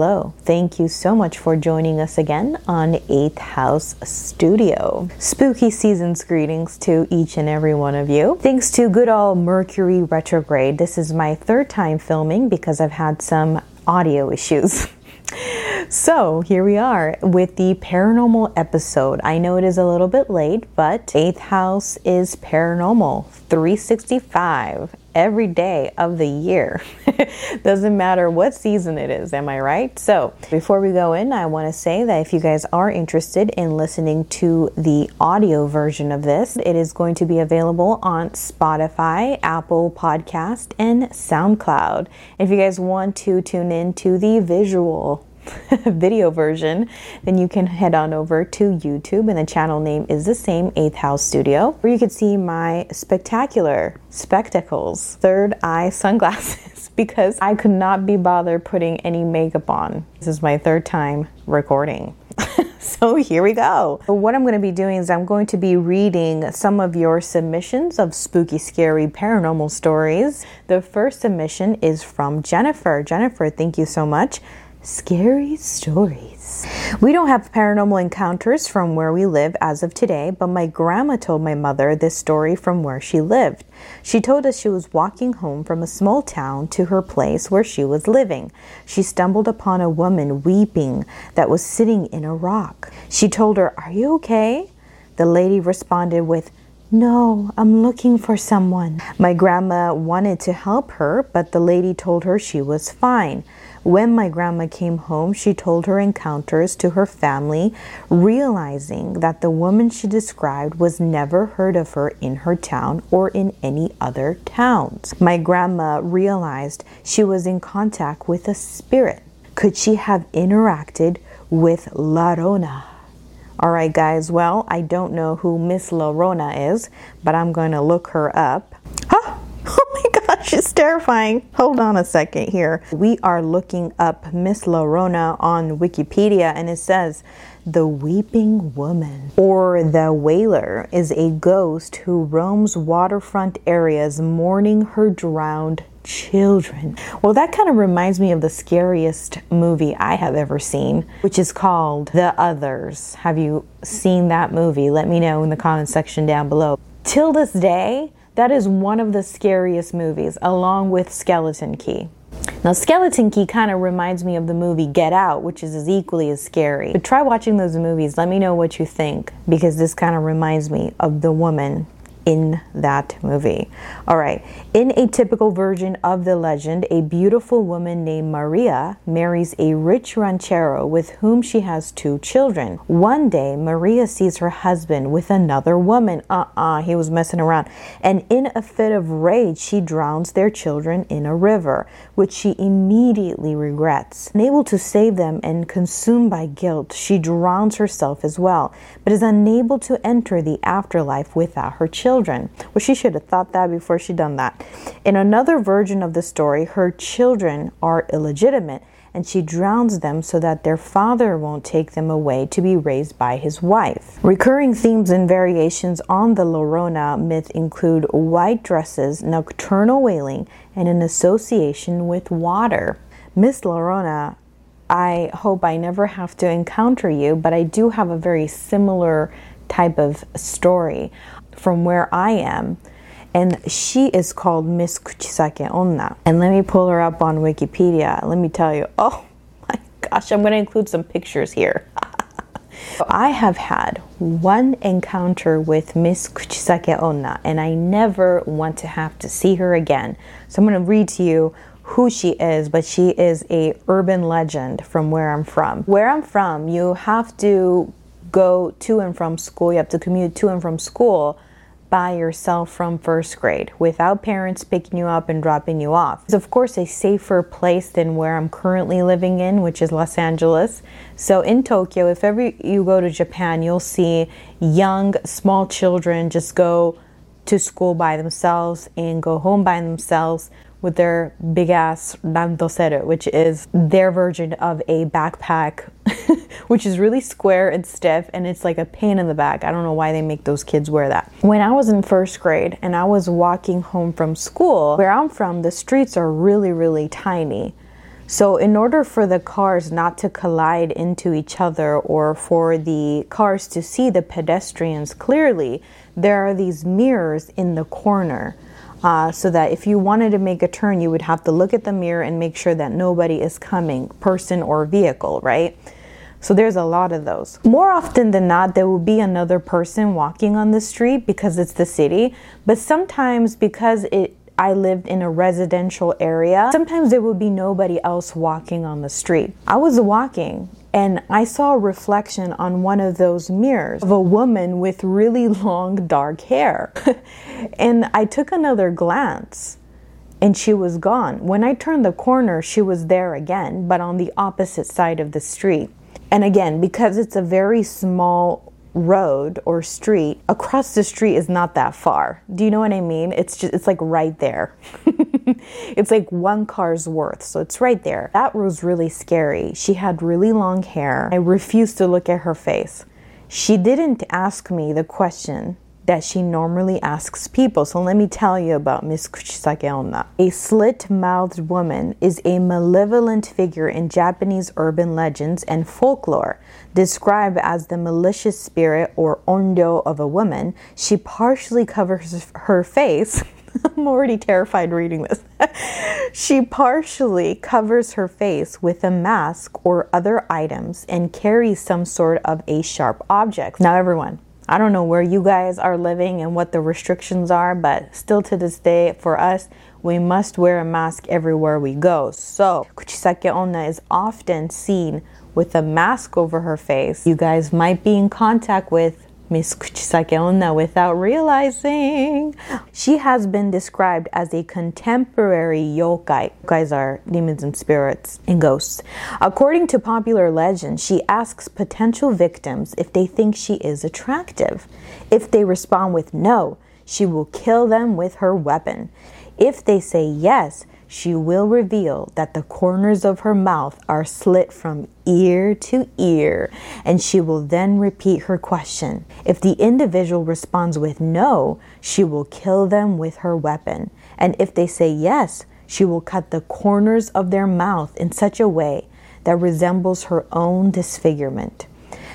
Hello, thank you so much for joining us again on 8th House Studio. Spooky season's greetings to each and every one of you. Thanks to good old Mercury retrograde, this is my third time filming because I've had some audio issues. So here we are with the paranormal episode. I know it is a little bit late, but 8th house is paranormal 365 every day of the year. Doesn't matter what season it is, am I right? So, before we go in, I want to say that if you guys are interested in listening to the audio version of this, it is going to be available on Spotify, Apple Podcast, and SoundCloud. If you guys want to tune in to the visual video version, then you can head on over to YouTube, and the channel name is the same, 8th House Studio, where you can see my spectacular spectacles, third eye sunglasses, because I could not be bothered putting any makeup on. This is my third time recording. so here we go. What I'm going to be doing is I'm going to be reading some of your submissions of spooky, scary paranormal stories. The first submission is from Jennifer. Jennifer, thank you so much scary stories. We don't have paranormal encounters from where we live as of today, but my grandma told my mother this story from where she lived. She told us she was walking home from a small town to her place where she was living. She stumbled upon a woman weeping that was sitting in a rock. She told her, Are you okay? The lady responded with, no, I'm looking for someone. My grandma wanted to help her, but the lady told her she was fine. When my grandma came home, she told her encounters to her family, realizing that the woman she described was never heard of her in her town or in any other towns. My grandma realized she was in contact with a spirit. Could she have interacted with La Rona? All right, guys, well, I don't know who Miss La Rona is, but I'm going to look her up. Huh? Oh my gosh, it's terrifying. Hold on a second here. We are looking up Miss La Rona on Wikipedia, and it says the Weeping Woman or the Wailer is a ghost who roams waterfront areas mourning her drowned children. Well, that kind of reminds me of the scariest movie I have ever seen, which is called The Others. Have you seen that movie? Let me know in the comment section down below. Till this day, that is one of the scariest movies, along with Skeleton Key. Now, Skeleton Key kind of reminds me of the movie Get Out, which is as equally as scary. But try watching those movies. Let me know what you think, because this kind of reminds me of the woman in that movie. All right, in a typical version of the legend, a beautiful woman named Maria marries a rich ranchero with whom she has two children. One day, Maria sees her husband with another woman. Uh uh he was messing around. And in a fit of rage, she drowns their children in a river, which she immediately regrets. Unable to save them and consumed by guilt, she drowns herself as well, but is unable to enter the afterlife without her children children. Well, she should have thought that before she done that. In another version of the story, her children are illegitimate and she drowns them so that their father won't take them away to be raised by his wife. Recurring themes and variations on the Llorona myth include white dresses, nocturnal wailing, and an association with water. Miss Llorona, I hope I never have to encounter you, but I do have a very similar type of story from where I am. And she is called Miss Kuchisake Onna. And let me pull her up on Wikipedia. Let me tell you, oh my gosh, I'm going to include some pictures here. I have had one encounter with Miss Kuchisake Onna, and I never want to have to see her again. So I'm going to read to you who she is, but she is a urban legend from where I'm from. Where I'm from, you have to go to and from school, you have to commute to and from school by yourself from first grade without parents picking you up and dropping you off. It's of course a safer place than where I'm currently living in, which is Los Angeles. So in Tokyo, if ever you go to Japan, you'll see young, small children just go to school by themselves and go home by themselves with their big ass randoseru, which is their version of a backpack, which is really square and stiff and it's like a pain in the back. I don't know why they make those kids wear that. When I was in first grade and I was walking home from school, where I'm from, the streets are really, really tiny. So, in order for the cars not to collide into each other or for the cars to see the pedestrians clearly, there are these mirrors in the corner. Uh, so that if you wanted to make a turn, you would have to look at the mirror and make sure that nobody is coming, person or vehicle, right? So there's a lot of those. More often than not, there will be another person walking on the street because it's the city, but sometimes because it I lived in a residential area, sometimes there would be nobody else walking on the street. I was walking and I saw a reflection on one of those mirrors of a woman with really long dark hair. and I took another glance and she was gone. When I turned the corner, she was there again, but on the opposite side of the street. And again, because it's a very small road or street across the street is not that far. Do you know what I mean? It's just it's like right there. it's like one car's worth. So it's right there. That was really scary. She had really long hair. I refused to look at her face. She didn't ask me the question that she normally asks people. So let me tell you about Miss Kuchisake Onna. A slit mouthed woman is a malevolent figure in Japanese urban legends and folklore. Described as the malicious spirit or onryō of a woman, she partially covers her face. I'm already terrified reading this. she partially covers her face with a mask or other items and carries some sort of a sharp object. Now, everyone, I don't know where you guys are living and what the restrictions are, but still to this day, for us, we must wear a mask everywhere we go. So, Kuchisake Onna is often seen with a mask over her face. You guys might be in contact with Miss Kuchisake Onna without realizing. She has been described as a contemporary yokai. Yokais are demons and spirits and ghosts. According to popular legend, she asks potential victims if they think she is attractive. If they respond with no, she will kill them with her weapon. If they say yes, she will reveal that the corners of her mouth are slit from ear to ear, and she will then repeat her question. If the individual responds with no, she will kill them with her weapon. And if they say yes, she will cut the corners of their mouth in such a way that resembles her own disfigurement.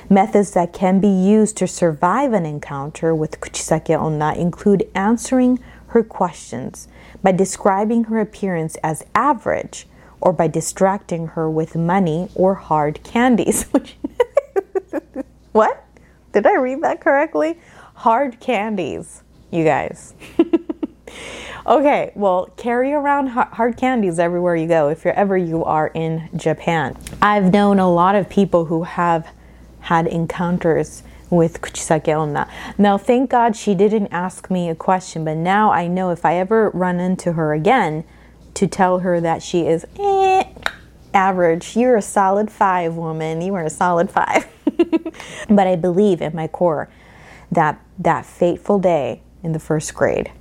Methods that can be used to survive an encounter with Kuchisake Onna include answering her questions by describing her appearance as average or by distracting her with money or hard candies. what? Did I read that correctly? Hard candies, you guys. okay, well, carry around hard candies everywhere you go if you're ever you are in Japan. I've known a lot of people who have had encounters with Kuchisake Onna. Now, thank God she didn't ask me a question, but now I know if I ever run into her again, to tell her that she is eh, average. You're a solid five, woman. You are a solid five. but I believe in my core that that fateful day in the first grade,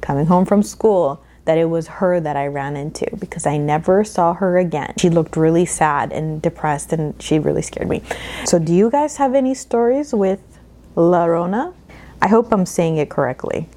coming home from school, that it was her that I ran into because I never saw her again. She looked really sad and depressed and she really scared me. So, do you guys have any stories with La Rona? I hope I'm saying it correctly.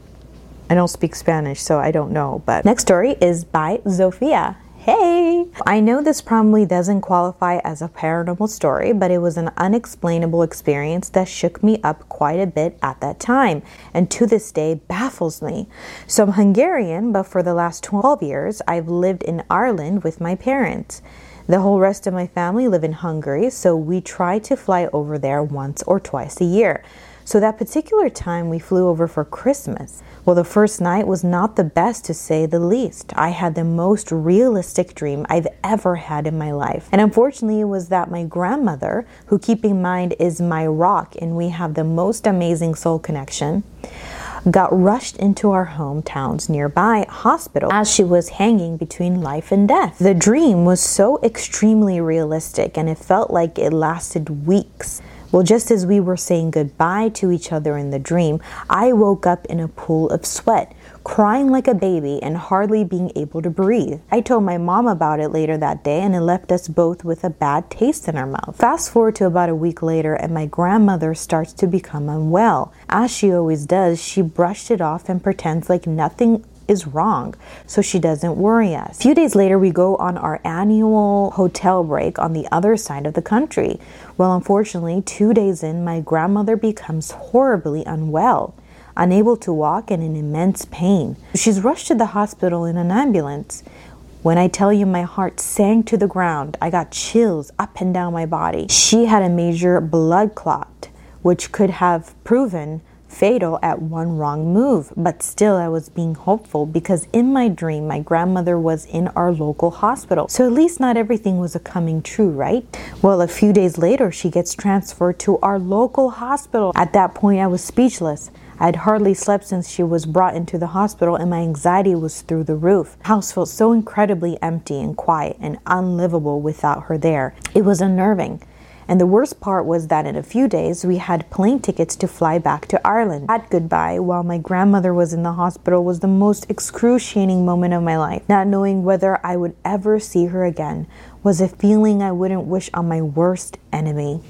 I don't speak Spanish, so I don't know. But next story is by Zofia. Hey! I know this probably doesn't qualify as a paranormal story, but it was an unexplainable experience that shook me up quite a bit at that time, and to this day baffles me. So I'm Hungarian, but for the last 12 years, I've lived in Ireland with my parents. The whole rest of my family live in Hungary, so we try to fly over there once or twice a year. So that particular time we flew over for Christmas. Well, the first night was not the best to say the least. I had the most realistic dream I've ever had in my life. And unfortunately, it was that my grandmother, who keep in mind is my rock and we have the most amazing soul connection, got rushed into our hometown's nearby hospital as she was hanging between life and death. The dream was so extremely realistic and it felt like it lasted weeks. Well, just as we were saying goodbye to each other in the dream, I woke up in a pool of sweat, crying like a baby and hardly being able to breathe. I told my mom about it later that day, and it left us both with a bad taste in our mouth. Fast forward to about a week later, and my grandmother starts to become unwell. As she always does, she brushed it off and pretends like nothing is wrong so she doesn't worry us. A few days later, we go on our annual hotel break on the other side of the country. Well, unfortunately, two days in, my grandmother becomes horribly unwell, unable to walk and in immense pain. She's rushed to the hospital in an ambulance. When I tell you my heart sank to the ground, I got chills up and down my body. She had a major blood clot, which could have proven fatal at one wrong move, but still I was being hopeful because in my dream my grandmother was in our local hospital. So at least not everything was a coming true, right? Well, a few days later she gets transferred to our local hospital. At that point I was speechless. I had hardly slept since she was brought into the hospital, and my anxiety was through the roof. The house felt so incredibly empty and quiet and unlivable without her there. It was unnerving. And the worst part was that in a few days we had plane tickets to fly back to Ireland. That goodbye while my grandmother was in the hospital was the most excruciating moment of my life. Not knowing whether I would ever see her again was a feeling I wouldn't wish on my worst enemy.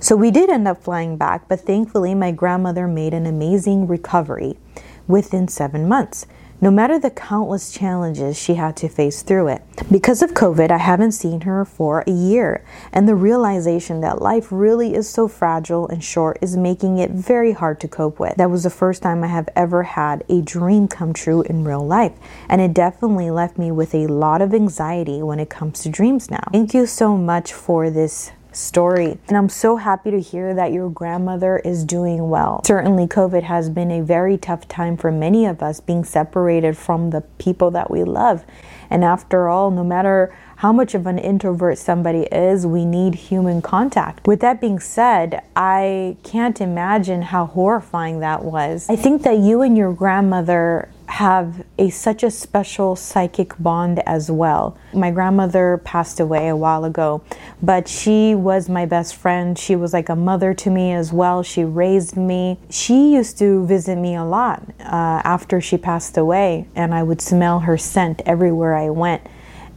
So we did end up flying back, but thankfully my grandmother made an amazing recovery within seven months no matter the countless challenges she had to face through it. Because of COVID, I haven't seen her for a year, and the realization that life really is so fragile and short is making it very hard to cope with. That was the first time I have ever had a dream come true in real life, and it definitely left me with a lot of anxiety when it comes to dreams now. Thank you so much for this story. And I'm so happy to hear that your grandmother is doing well. Certainly, COVID has been a very tough time for many of us being separated from the people that we love. And after all, no matter how much of an introvert somebody is, we need human contact. With that being said, I can't imagine how horrifying that was. I think that you and your grandmother have a such a special psychic bond as well. My grandmother passed away a while ago, but she was my best friend. She was like a mother to me as well. She raised me. She used to visit me a lot uh, after she passed away, and I would smell her scent everywhere I went.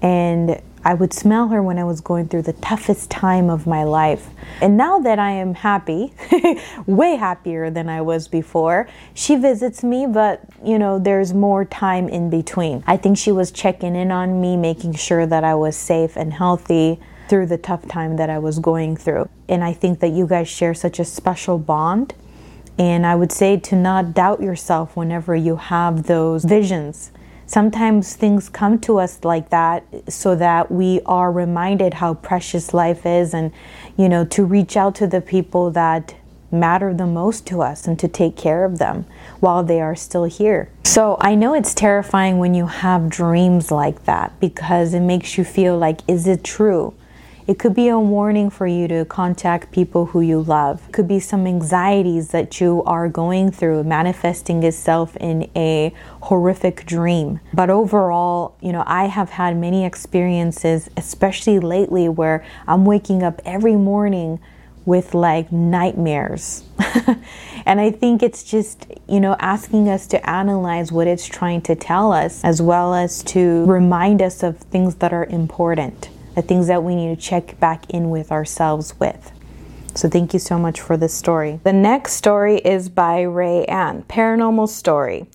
And I would smell her when I was going through the toughest time of my life. And now that I am happy, way happier than I was before, she visits me, but you know, there's more time in between. I think she was checking in on me, making sure that I was safe and healthy through the tough time that I was going through. And I think that you guys share such a special bond. And I would say to not doubt yourself whenever you have those visions sometimes things come to us like that so that we are reminded how precious life is and you know to reach out to the people that matter the most to us and to take care of them while they are still here. So I know it's terrifying when you have dreams like that because it makes you feel like is it true? It could be a warning for you to contact people who you love. It could be some anxieties that you are going through manifesting itself in a horrific dream. But overall, you know, I have had many experiences, especially lately, where I'm waking up every morning with like nightmares. and I think it's just, you know, asking us to analyze what it's trying to tell us, as well as to remind us of things that are important the things that we need to check back in with ourselves with. So thank you so much for this story. The next story is by Ray Ann, Paranormal Story.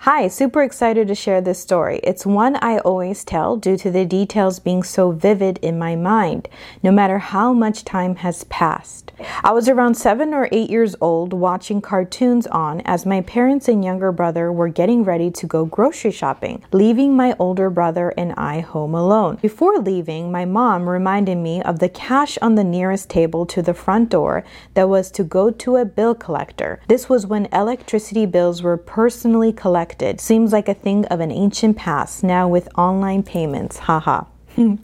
Hi, super excited to share this story. It's one I always tell due to the details being so vivid in my mind, no matter how much time has passed. I was around seven or eight years old watching cartoons on as my parents and younger brother were getting ready to go grocery shopping, leaving my older brother and I home alone. Before leaving, my mom reminded me of the cash on the nearest table to the front door that was to go to a bill collector. This was when electricity bills were personally collected collected. Seems like a thing of an ancient past now with online payments. Haha.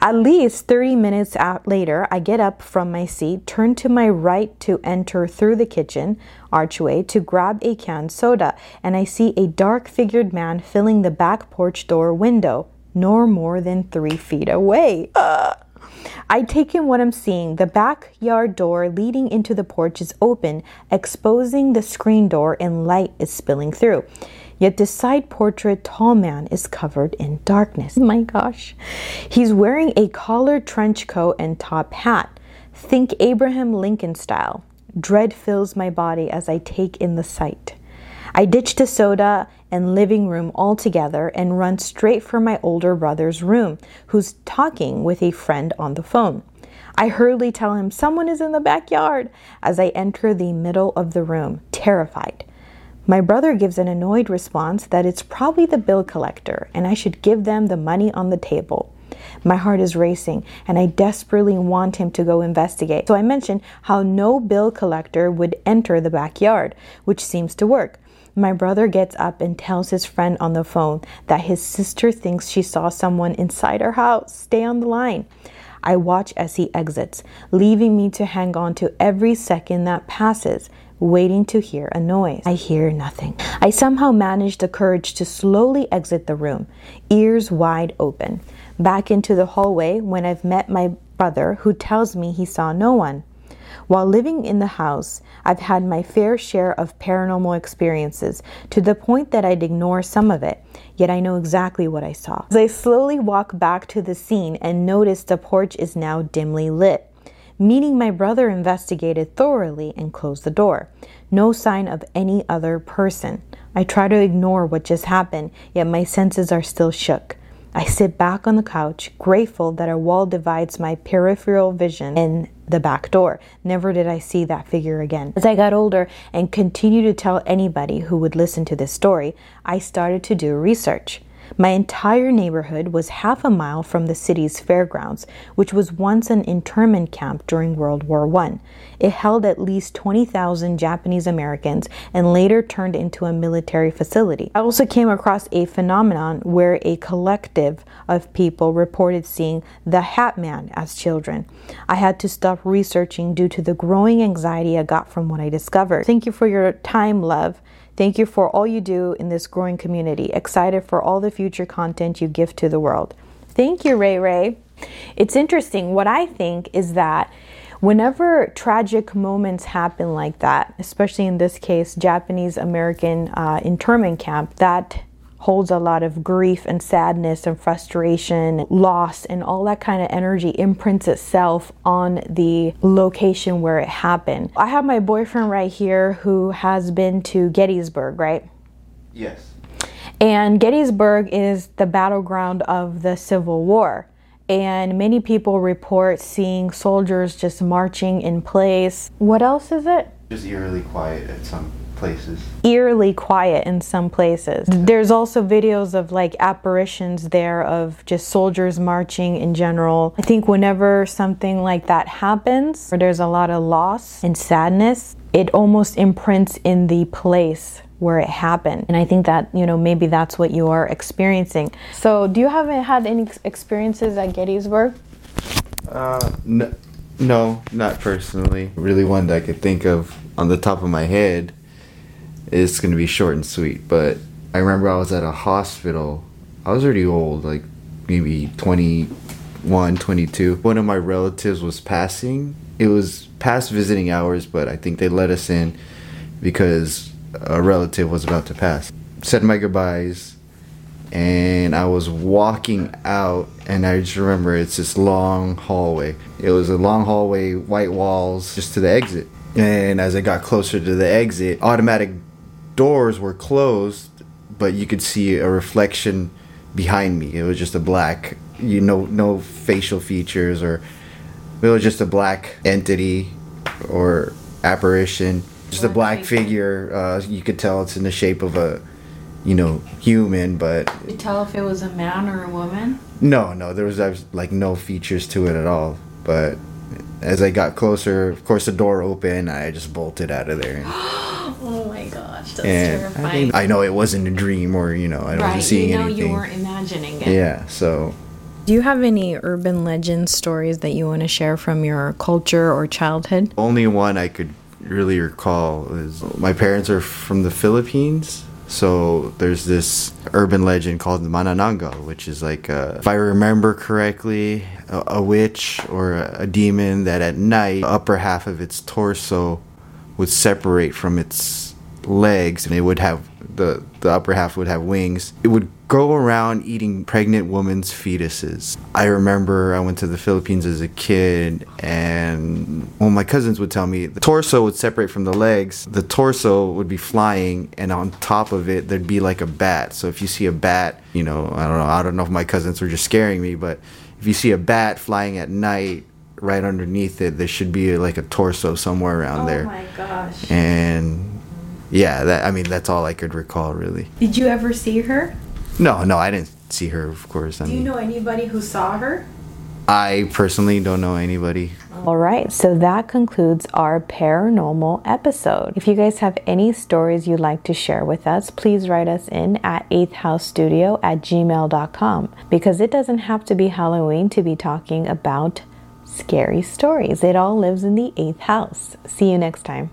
At least 30 minutes out later, I get up from my seat, turn to my right to enter through the kitchen archway to grab a canned soda, and I see a dark figured man filling the back porch door window, nor more than three feet away. Uh. I take in what I'm seeing. The backyard door leading into the porch is open, exposing the screen door, and light is spilling through. Yet the side portrait tall man is covered in darkness. My gosh. He's wearing a collared trench coat and top hat. Think Abraham Lincoln style. Dread fills my body as I take in the sight. I ditched the soda and living room altogether and run straight for my older brother's room, who's talking with a friend on the phone. I hurriedly tell him someone is in the backyard as I enter the middle of the room, terrified. My brother gives an annoyed response that it's probably the bill collector and I should give them the money on the table. My heart is racing and I desperately want him to go investigate. So I mention how no bill collector would enter the backyard, which seems to work. My brother gets up and tells his friend on the phone that his sister thinks she saw someone inside her house. Stay on the line. I watch as he exits, leaving me to hang on to every second that passes, waiting to hear a noise. I hear nothing. I somehow manage the courage to slowly exit the room, ears wide open back into the hallway when I've met my brother, who tells me he saw no one. While living in the house, I've had my fair share of paranormal experiences to the point that I'd ignore some of it, yet I know exactly what I saw. As I slowly walk back to the scene and notice the porch is now dimly lit, meaning my brother investigated thoroughly and closed the door. No sign of any other person. I try to ignore what just happened, yet my senses are still shook. I sit back on the couch, grateful that a wall divides my peripheral vision and the back door. Never did I see that figure again. As I got older and continued to tell anybody who would listen to this story, I started to do research. My entire neighborhood was half a mile from the city's fairgrounds, which was once an internment camp during World War I. It held at least 20,000 Japanese Americans and later turned into a military facility. I also came across a phenomenon where a collective of people reported seeing the Hat Man as children. I had to stop researching due to the growing anxiety I got from what I discovered. Thank you for your time, love. Thank you for all you do in this growing community. Excited for all the future content you give to the world. Thank you, Ray Ray. It's interesting. What I think is that whenever tragic moments happen like that, especially in this case, Japanese American uh, internment camp, that holds a lot of grief and sadness and frustration, loss, and all that kind of energy imprints itself on the location where it happened. I have my boyfriend right here who has been to Gettysburg, right? Yes. And Gettysburg is the battleground of the Civil War. And many people report seeing soldiers just marching in place. What else is it? Just eerily quiet at some places. Eerily quiet in some places. There's also videos of like apparitions there of just soldiers marching in general. I think whenever something like that happens, where there's a lot of loss and sadness, it almost imprints in the place where it happened. And I think that, you know, maybe that's what you are experiencing. So, do you have had any experiences at Gettysburg? Uh, no, no, not personally. Really one that I could think of on the top of my head it's going to be short and sweet. But I remember I was at a hospital. I was already old, like maybe 21, 22. One of my relatives was passing. It was past visiting hours, but I think they let us in because a relative was about to pass. Said my goodbyes, and I was walking out, and I just remember it's this long hallway. It was a long hallway, white walls, just to the exit. And as I got closer to the exit, automatic doors were closed, but you could see a reflection behind me. It was just a black, you know, no facial features, or it was just a black entity or apparition, just a black figure. Uh, you could tell it's in the shape of a, you know, human, but. You tell if it was a man or a woman. No, no, there was like no features to it at all. But as I got closer, of course, the door opened. I just bolted out of there. oh my gosh, that's and terrifying. I, I, know it wasn't a dream, or you know, I right, wasn't seeing you know anything. you weren't imagining it. Yeah, so. Do you have any urban legend stories that you want to share from your culture or childhood? Only one I could really recall is my parents are from the Philippines. So there's this urban legend called the Manananggal, which is like, a, if I remember correctly, a, a witch or a, a demon that at night, upper half of its torso would separate from its legs and it would have the the upper half would have wings. It would go around eating pregnant women's fetuses. I remember I went to the Philippines as a kid, and well, my cousins would tell me the torso would separate from the legs. The torso would be flying, and on top of it, there'd be like a bat. So if you see a bat, you know, I don't know, I don't know if my cousins were just scaring me, but if you see a bat flying at night, right underneath it, there should be like a torso somewhere around oh there. Oh my gosh. And yeah, that I mean that's all I could recall really. Did you ever see her? No, no, I didn't see her. Of course, I Do you mean, know anybody who saw her? I personally don't know anybody. All right, so that concludes our paranormal episode. If you guys have any stories you'd like to share with us, please write us in at 8th House Studio at gmail.com because it doesn't have to be Halloween to be talking about scary stories. It all lives in the 8th house. See you next time.